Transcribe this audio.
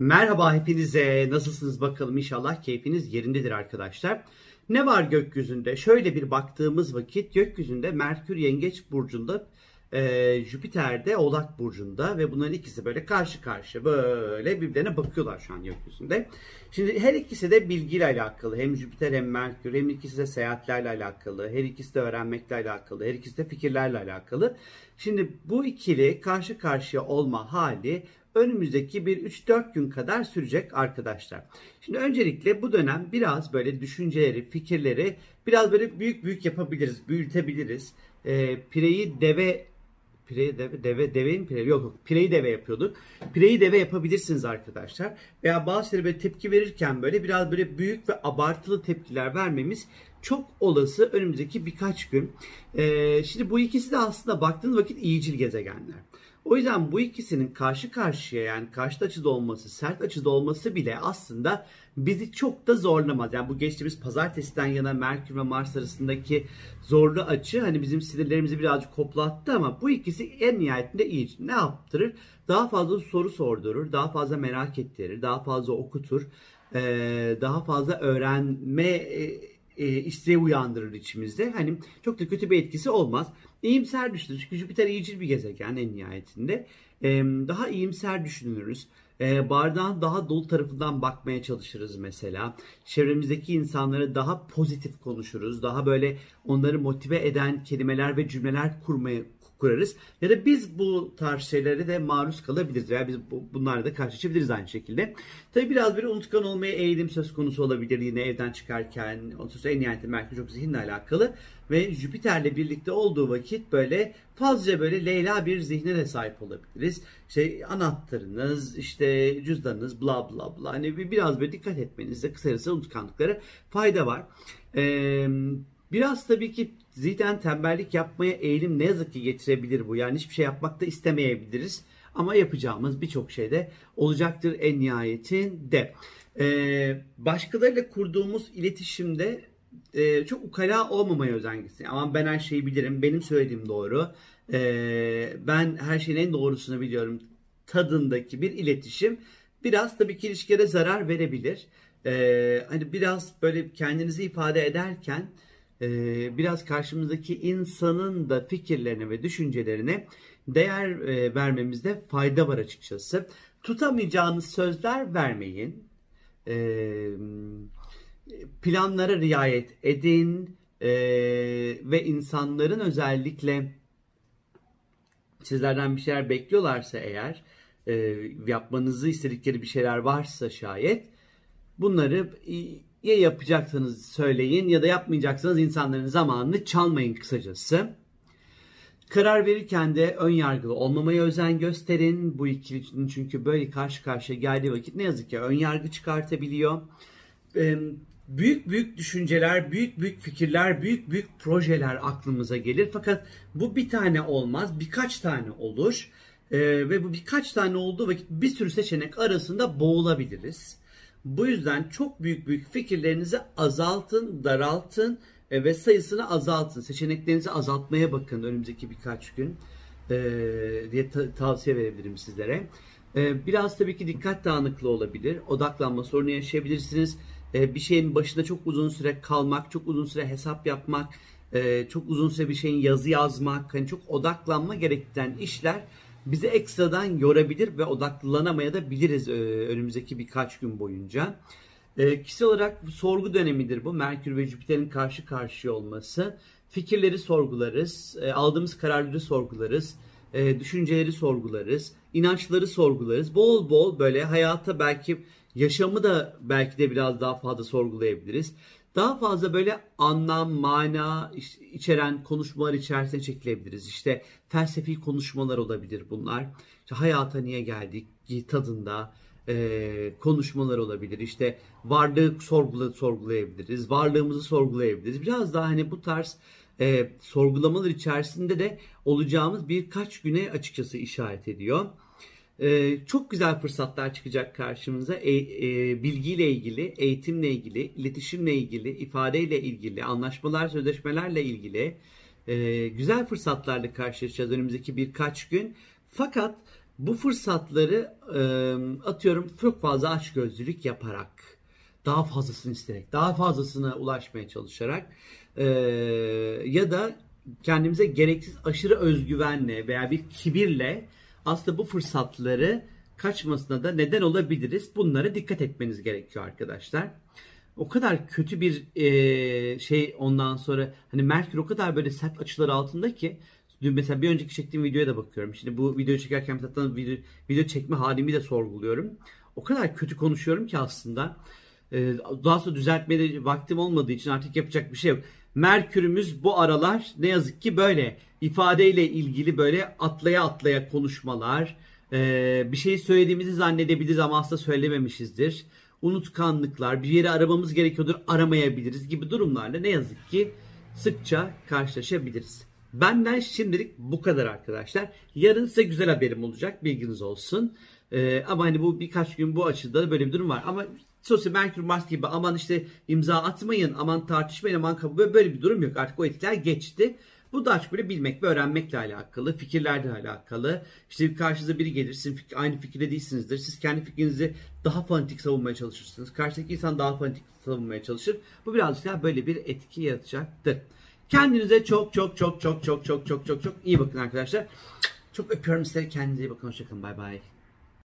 Merhaba hepinize. Nasılsınız bakalım inşallah keyfiniz yerindedir arkadaşlar. Ne var gökyüzünde? Şöyle bir baktığımız vakit gökyüzünde Merkür Yengeç burcunda, e, Jüpiter'de Oğlak burcunda ve bunların ikisi böyle karşı karşıya böyle birbirlerine bakıyorlar şu an gökyüzünde. Şimdi her ikisi de bilgiyle alakalı. Hem Jüpiter hem Merkür hem ikisi de seyahatlerle alakalı. Her ikisi de öğrenmekle alakalı. Her ikisi de fikirlerle alakalı. Şimdi bu ikili karşı karşıya olma hali önümüzdeki bir 3-4 gün kadar sürecek arkadaşlar. Şimdi öncelikle bu dönem biraz böyle düşünceleri, fikirleri biraz böyle büyük büyük yapabiliriz, büyütebiliriz. E, pireyi deve Pireyi deve, deve, deveyin pire yok yok pireyi deve yapıyorduk. Pireyi deve yapabilirsiniz arkadaşlar. Veya bazı şeylere böyle tepki verirken böyle biraz böyle büyük ve abartılı tepkiler vermemiz çok olası önümüzdeki birkaç gün. Ee, şimdi bu ikisi de aslında baktığınız vakit iyicil gezegenler. O yüzden bu ikisinin karşı karşıya yani karşı açıda olması, sert açıda olması bile aslında bizi çok da zorlamaz. Yani bu geçtiğimiz pazartesiden yana Merkür ve Mars arasındaki zorlu açı hani bizim sinirlerimizi birazcık koplattı ama bu ikisi en nihayetinde iyi. Ne yaptırır? Daha fazla soru sordurur, daha fazla merak ettirir, daha fazla okutur, daha fazla öğrenme isteği uyandırır içimizde. Hani çok da kötü bir etkisi olmaz. İyimser düşünün. Çünkü Jüpiter iyicil bir gezegen en nihayetinde. Daha iyimser düşünürüz. Bardağın daha dolu tarafından bakmaya çalışırız mesela. Çevremizdeki insanlara daha pozitif konuşuruz. Daha böyle onları motive eden kelimeler ve cümleler kurmaya kurarız. Ya da biz bu tarz şeylere de maruz kalabiliriz veya biz bu, bunlarla da karşılaşabiliriz aynı şekilde. Tabi biraz bir unutkan olmaya eğilim söz konusu olabilir yine evden çıkarken. Ondan en nihayetinde Merkür çok zihinle alakalı ve Jüpiter'le birlikte olduğu vakit böyle fazla böyle Leyla bir zihne de sahip olabiliriz. İşte anahtarınız, işte cüzdanınız bla bla bla. Hani biraz böyle dikkat etmenizde kısacası unutkanlıklara fayda var. Ee, biraz tabii ki zihnen tembellik yapmaya eğilim ne yazık ki getirebilir bu. Yani hiçbir şey yapmak da istemeyebiliriz. Ama yapacağımız birçok şey de olacaktır en nihayetinde. Ee, başkalarıyla kurduğumuz iletişimde e, çok ukala olmamaya özen gitsin. Ama ben her şeyi bilirim. Benim söylediğim doğru. Ee, ben her şeyin en doğrusunu biliyorum. Tadındaki bir iletişim biraz tabii ki ilişkilere zarar verebilir. Ee, hani biraz böyle kendinizi ifade ederken e, biraz karşımızdaki insanın da fikirlerine ve düşüncelerine değer e, vermemizde fayda var açıkçası. Tutamayacağınız sözler vermeyin. E, planlara riayet edin ve insanların özellikle sizlerden bir şeyler bekliyorlarsa eğer yapmanızı istedikleri bir şeyler varsa şayet bunları ya yapacaksanız söyleyin ya da yapmayacaksanız insanların zamanını çalmayın kısacası. Karar verirken de ön yargılı olmamaya özen gösterin. Bu ikilinin çünkü böyle karşı karşıya geldiği vakit ne yazık ki ön yargı çıkartabiliyor. Büyük büyük düşünceler, büyük büyük fikirler, büyük büyük projeler aklımıza gelir. Fakat bu bir tane olmaz, birkaç tane olur. Ve bu birkaç tane olduğu vakit bir sürü seçenek arasında boğulabiliriz. Bu yüzden çok büyük büyük fikirlerinizi azaltın, daraltın e, ve sayısını azaltın. Seçeneklerinizi azaltmaya bakın önümüzdeki birkaç gün e, diye ta- tavsiye verebilirim sizlere. E, biraz tabii ki dikkat dağınıklığı olabilir. Odaklanma sorunu yaşayabilirsiniz. Bir şeyin başında çok uzun süre kalmak, çok uzun süre hesap yapmak, çok uzun süre bir şeyin yazı yazmak, hani çok odaklanma gerektiren işler bizi ekstradan yorabilir ve odaklanamaya da biliriz e, önümüzdeki birkaç gün boyunca. E, kişisel olarak sorgu dönemidir bu. Merkür ve Jüpiter'in karşı karşıya olması. Fikirleri sorgularız, e, aldığımız kararları sorgularız, düşünceleri sorgularız, inançları sorgularız. Bol bol böyle hayata belki yaşamı da belki de biraz daha fazla sorgulayabiliriz daha fazla böyle anlam, mana içeren konuşmalar içerisine çekilebiliriz. İşte felsefi konuşmalar olabilir bunlar. İşte hayata niye geldik tadında e, konuşmalar olabilir. İşte varlığı sorgula, sorgulayabiliriz. Varlığımızı sorgulayabiliriz. Biraz daha hani bu tarz e, sorgulamalar içerisinde de olacağımız birkaç güne açıkçası işaret ediyor. Ee, çok güzel fırsatlar çıkacak karşımıza. E, e, bilgiyle ilgili, eğitimle ilgili, iletişimle ilgili, ifadeyle ilgili, anlaşmalar, sözleşmelerle ilgili e, güzel fırsatlarla karşılaşacağız önümüzdeki birkaç gün. Fakat Bu fırsatları e, atıyorum çok fazla açgözlülük yaparak, daha fazlasını isteyerek, daha fazlasına ulaşmaya çalışarak e, ya da kendimize gereksiz aşırı özgüvenle veya bir kibirle aslında bu fırsatları kaçmasına da neden olabiliriz. Bunlara dikkat etmeniz gerekiyor arkadaşlar. O kadar kötü bir e, şey ondan sonra hani Merkür o kadar böyle sert açılar altında ki dün mesela bir önceki çektiğim videoya da bakıyorum. Şimdi bu videoyu çekerken zaten video, video çekme halimi de sorguluyorum. O kadar kötü konuşuyorum ki aslında. E, daha sonra düzeltmeye vaktim olmadığı için artık yapacak bir şey yok. Merkürümüz bu aralar ne yazık ki böyle ifadeyle ilgili böyle atlaya atlaya konuşmalar, ee, bir şey söylediğimizi zannedebiliriz ama aslında söylememişizdir. Unutkanlıklar, bir yere aramamız gerekiyordur, aramayabiliriz gibi durumlarla ne yazık ki sıkça karşılaşabiliriz. Benden şimdilik bu kadar arkadaşlar. Yarın size güzel haberim olacak. Bilginiz olsun. Ee, ama hani bu birkaç gün bu açıda da böyle bir durum var. Ama sosyal Merkür Mars gibi aman işte imza atmayın, aman tartışmayın, aman kabul böyle bir durum yok. Artık o etkiler geçti. Bu da açık böyle bilmek ve öğrenmekle alakalı, fikirlerle alakalı. İşte karşınıza biri gelir, sizin fik- aynı fikirde değilsinizdir. Siz kendi fikrinizi daha fanatik savunmaya çalışırsınız. Karşıdaki insan daha fanatik savunmaya çalışır. Bu birazcık daha böyle bir etki yaratacaktır. Kendinize çok çok çok çok çok çok çok çok çok iyi bakın arkadaşlar. Çok öpüyorum sizleri. Kendinize iyi bakın. Hoşçakalın. Bay bay.